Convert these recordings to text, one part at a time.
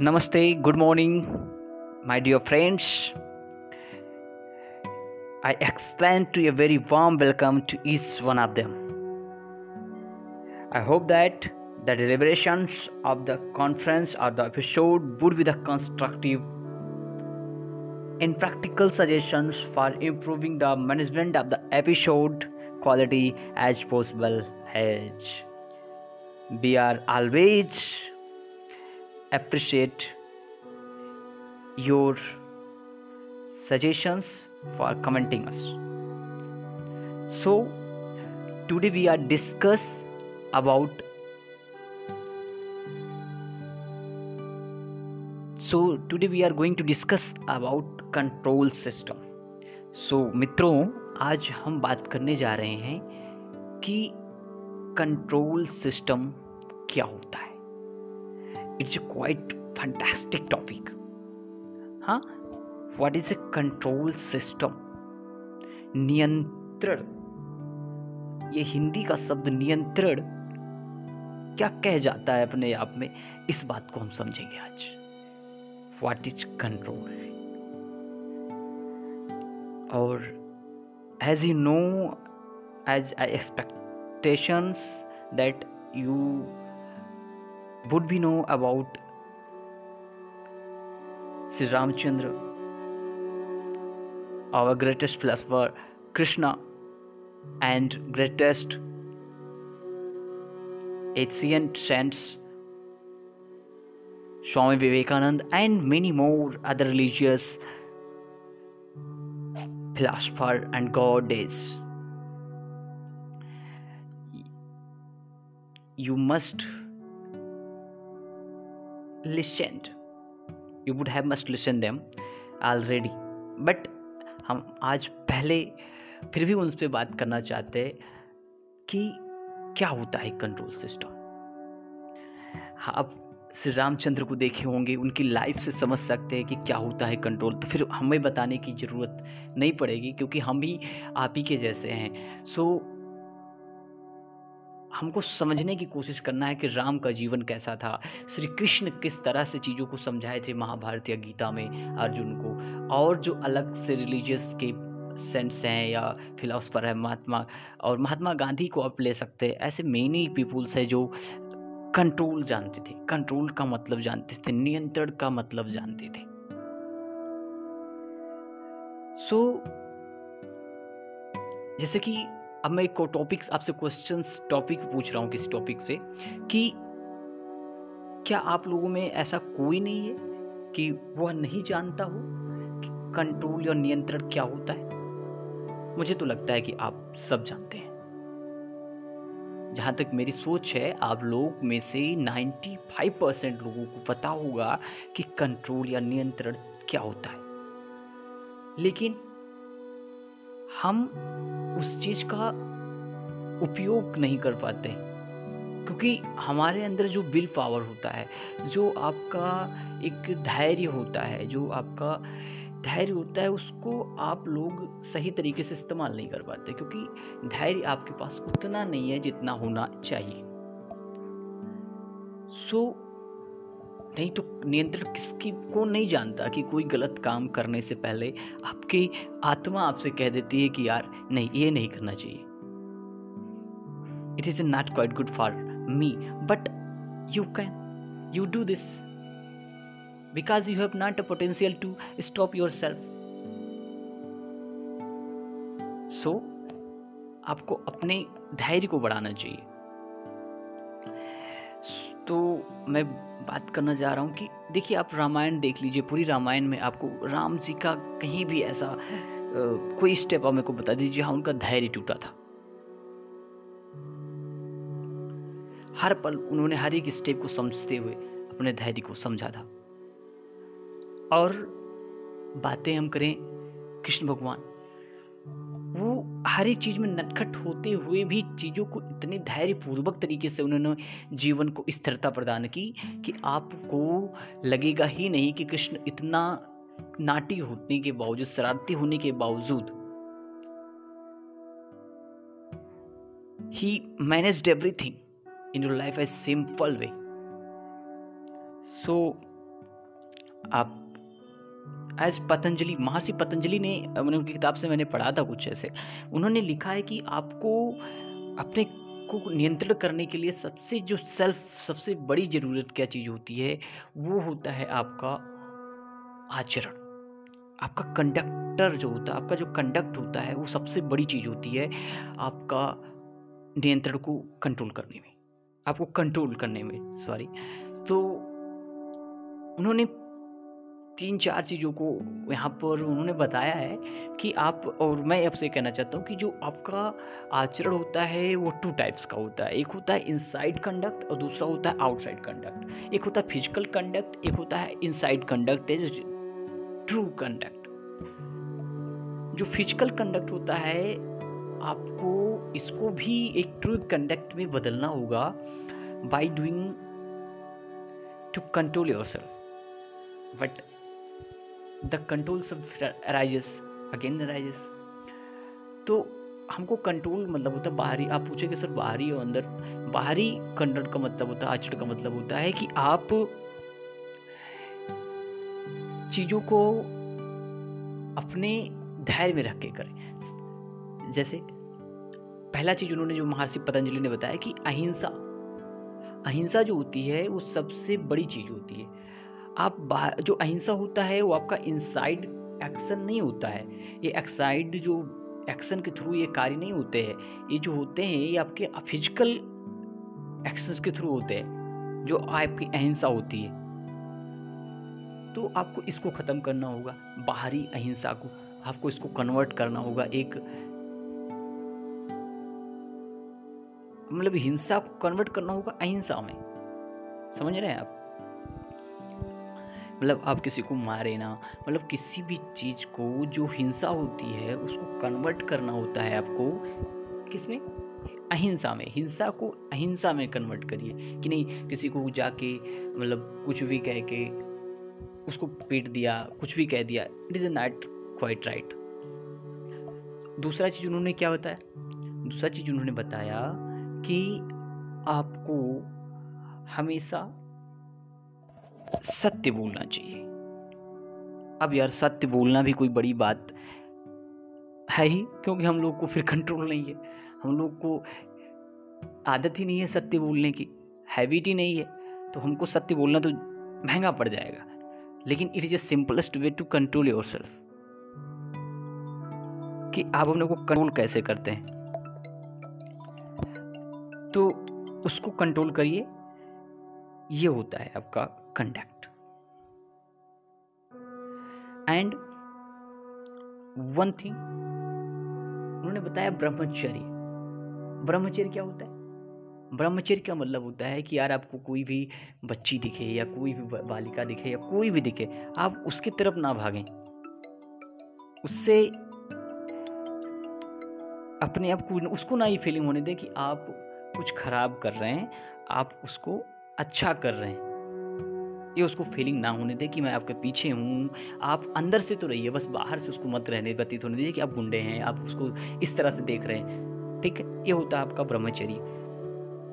Namaste, good morning, my dear friends. I extend to you a very warm welcome to each one of them. I hope that the deliberations of the conference or the episode would be the constructive and practical suggestions for improving the management of the episode quality as possible as we are always appreciate your suggestions for commenting us so today we are discuss about so today we are going to discuss about control system so मित्रों आज हम बात करने जा रहे हैं कि control system क्या होता है इट्स क्वाइट फंटास्टिक टॉपिक हाँ what is a control system नियंत्रण ये हिंदी का शब्द नियंत्रण क्या कह जाता है अपने आप में? इस बात को हम समझेंगे आज। व्हाट इज़ कंट्रोल और as you know as I expectations that you would be know about Sri Ramchandra, our greatest philosopher Krishna, and greatest ancient saints Swami Vivekananda, and many more other religious philosopher and goddess. You must listen. You would have must listen them already. But हम आज पहले फिर भी उन पर बात करना चाहते कि क्या होता है कंट्रोल सिस्टम आप श्री रामचंद्र को देखे होंगे, उनकी लाइफ से समझ सकते हैं कि क्या होता है कंट्रोल तो फिर हमें बताने की ज़रूरत नहीं पड़ेगी, क्योंकि हम भी आप ही के जैसे हैं सो हमको समझने की कोशिश करना है कि राम का जीवन कैसा था। श्री कृष्ण किस तरह से चीज़ों को समझाए थे महाभारत या गीता में अर्जुन को। और जो अलग से रिलीजियस के सेंट्स हैं या फिलोसफर है महात्मा और महात्मा गांधी को आप ले सकते हैं। ऐसे मेनी पीपुल्स हैं जो कंट्रोल जानते थे। कंट्रोल का मतलब जानते थे नियंत्रण का मतलब जानते थे। सो so, जैसे कि अब मैं एक टॉपिक्स आपसे क्वेश्चंस टॉपिक पूछ रहा हूँ किसी टॉपिक से कि क्या आप लोगों में ऐसा कोई नहीं है कि वह नहीं जानता हो कि कंट्रोल या नियंत्रण क्या होता है? मुझे तो लगता है कि आप सब जानते हैं। जहाँ तक मेरी सोच है, आप लोग में से 95 परसेंट लोगों को पता होगा कि कंट्रोल या नियंत्रण क्या होता है। लेकिन हम उस चीज़ का उपयोग नहीं कर पाते, क्योंकि हमारे अंदर जो विल पावर होता है, जो आपका एक धैर्य होता है, जो आपका धैर्य होता है, उसको आप लोग सही तरीके से इस्तेमाल नहीं कर पाते, क्योंकि धैर्य आपके पास उतना नहीं है जितना होना चाहिए। सो नहीं तो नियंत्रण किसकी को नहीं जानता कि कोई गलत काम करने से पहले आपकी आत्मा आपसे कह देती है कि यार, नहीं, ये नहीं करना चाहिए। It is not quite good for me but you can you do this because you have not a potential to stop yourself. So, आपको अपने धैर्य को बढ़ाना चाहिए। तो मैं बात करना जा रहा हूँ कि देखिए आप रामायण देख लीजिए पूरी रामायण में आपको राम जी का कहीं भी ऐसा आ, कोई स्टेप आप मेरे को बता दीजिए हाँ उनका धैर्य टूटा था। हर पल उन्होंने हर एक स्टेप को समझते हुए अपने धैर्य को समझा था। और बातें हम करें कृष्ण भगवान। हर एक चीज़ में नटखट होते हुए भी चीज़ों को इतने धैर्यपूर्वक तरीके से उन्होंने जीवन को स्थिरता प्रदान की कि आपको लगेगा ही नहीं कि कृष्ण इतना नाटी होने के बावजूद शरारती होने के बावजूद ही manage everything in your life a simple way so आप एज पतंजलि महर्षि पतंजलि ने मैंने उनकी किताब से मैंने पढ़ा था कुछ ऐसे। उन्होंने लिखा है कि आपको अपने को नियंत्रण करने के लिए सबसे जो सेल्फ सबसे बड़ी ज़रूरत क्या चीज़ होती है, वो होता है आपका आचरण। आपका कंडक्टर जो होता है आपका जो कंडक्ट होता है, वो सबसे बड़ी चीज़ होती है आपका नियंत्रण को कंट्रोल करने में। आपको कंट्रोल करने में सॉरी तो उन्होंने तीन चार चीज़ों को यहाँ पर उन्होंने बताया है कि आप, और मैं आपसे कहना चाहता हूँ कि जो आपका आचरण होता है, वो टू टाइप्स का होता है। एक होता है इनसाइड कंडक्ट और दूसरा होता है आउटसाइड कंडक्ट एक होता है फ़िज़िकल कंडक्ट एक होता है इनसाइड कंडक्ट ट्रू कंडक्ट जो फ़िज़िकल कंडक्ट होता है, आपको इसको भी एक ट्रू कंडक्ट में बदलना होगा by doing to control yourself but the control सब अराइजेस अगेन अराइजेस तो हमको कंट्रोल मतलब होता है बाहरी, आप पूछे कि सर बाहरी और अंदर? बाहरी कंट्रोल का मतलब होता है, आचरण का मतलब होता है कि आप चीज़ों को अपने धैर्य में रख के करें। जैसे पहला चीज़ उन्होंने जो महर्षि पतंजलि ने बताया कि अहिंसा अहिंसा जो होती है वो सबसे बड़ी चीज़ होती है। आप जो अहिंसा होता है, वो आपका इनसाइड एक्शन नहीं होता है। ये एक्साइड जो एक्शन के थ्रू ये कार्य नहीं होते हैं। ये जो होते हैं, ये आपके फ़िज़िकल एक्शन के थ्रू होते हैं, जो आपकी अहिंसा होती है। तो आपको इसको ख़त्म करना होगा, बाहरी अहिंसा को। आपको इसको कन्वर्ट करना होगा, एक मतलब हिंसा को कन्वर्ट करना होगा अहिंसा में। समझ रहे हैं आप? मतलब आप किसी को मारे ना मतलब किसी भी चीज़ को जो हिंसा होती है, उसको कन्वर्ट करना होता है आपको, किसमें? अहिंसा में। हिंसा को अहिंसा में कन्वर्ट करिए। कि नहीं, किसी को जाके मतलब कुछ भी कह के उसको पीट दिया, कुछ भी कह दिया it is not quite right दूसरा चीज़ उन्होंने क्या बताया? दूसरा चीज़ उन्होंने बताया कि आपको हमेशा सत्य बोलना चाहिए। अब यार, सत्य बोलना भी कोई बड़ी बात है ही, क्योंकि हम लोग को फिर कंट्रोल नहीं है। हम लोग को आदत ही नहीं है सत्य बोलने की हैबिट ही नहीं है। तो हमको सत्य बोलना तो महँगा पड़ जाएगा। लेकिन it is a simplest way to control yourself कि आप अपने को कंट्रोल कैसे करते हैं? तो उसको कंट्रोल करिए। ये होता है आपका कंडक्ट एंड वन थिंग उन्होंने बताया ब्रह्मचर्य। ब्रह्मचर्य क्या होता है? ब्रह्मचर्य का मतलब होता है कि यार आपको कोई भी बच्ची दिखे या कोई भी बालिका दिखे या कोई भी दिखे, आप उसकी तरफ़ ना भागें। उससे अपने आप को उसको ना ये फीलिंग होने दें कि आप कुछ खराब कर रहे हैं, आप उसको अच्छा कर रहे हैं। ये उसको फीलिंग ना होने दे कि मैं आपके पीछे हूँ। आप अंदर से तो रहिए, बस बाहर से उसको मत रहने व्यतीत होने दीजिए कि आप गुंडे हैं, आप उसको इस तरह से देख रहे हैं। ठीक है? ये होता है आपका ब्रह्मचर्य।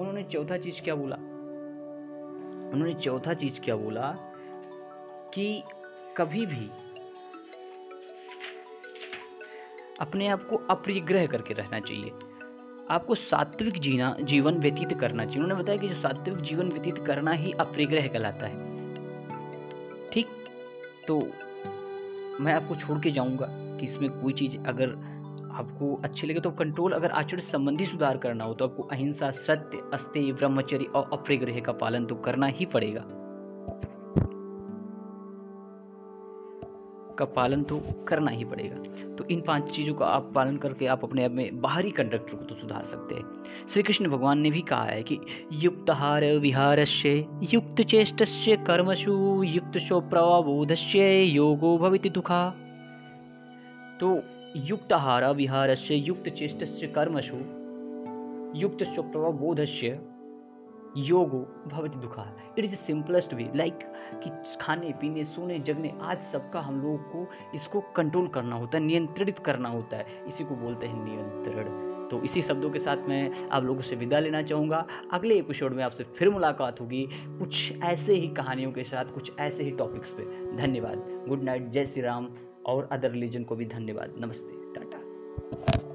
उन्होंने चौथा चीज़ क्या बोला? उन्होंने चौथा चीज़ क्या बोला कि कभी भी अपने आप को अप्रिग्रह करके रहना चाहिए। आपको सात्विक जीना, जीवन व्यतीत करना चाहिए। उन्होंने बताया कि जो सात्विक जीवन व्यतीत करना ही अप्रिग्रह कहलाता है। ठीक? तो मैं आपको छोड़ के जाऊँगा कि इसमें कोई चीज़ अगर आपको अच्छे लगे तो कंट्रोल अगर आचरण संबंधी सुधार करना हो तो आपको अहिंसा, सत्य, अस्त्य, ब्रह्मचर्य और अप्रिग्रह का पालन तो करना ही पड़ेगा। का पालन तो करना ही पड़ेगा। तो इन पाँच चीज़ों का आप पालन करके आप अपने आप में बाहरी कंडक्टर को तो सुधार सकते हैं। श्री कृष्ण भगवान ने भी कहा है कि युक्त हार विहार युक्त चेष्ट कर्मशु युक्त शो प्रवाबोधस्य योगो भवित दुखा। तो युक्त आहार विहारस्य युक्त चेष्टस्य कर्मसु युक्त स्वप्रबोधस्य योगो भवती दुखा। It is simplest way like कि खाने, पीने, सोने, जगने, आज सबका हम लोगों को इसको कंट्रोल करना होता है, नियंत्रित करना होता है। इसी को बोलते हैं नियंत्रण। तो इसी शब्दों के साथ मैं आप लोगों से विदा लेना चाहूँगा। अगले एपिसोड में आपसे फिर मुलाकात होगी कुछ ऐसे ही कहानियों के साथ, कुछ ऐसे ही टॉपिक्स पे। धन्यवाद। गुड नाइट जय श्री राम और अदर रिलीजन को भी धन्यवाद। नमस्ते, टाटा।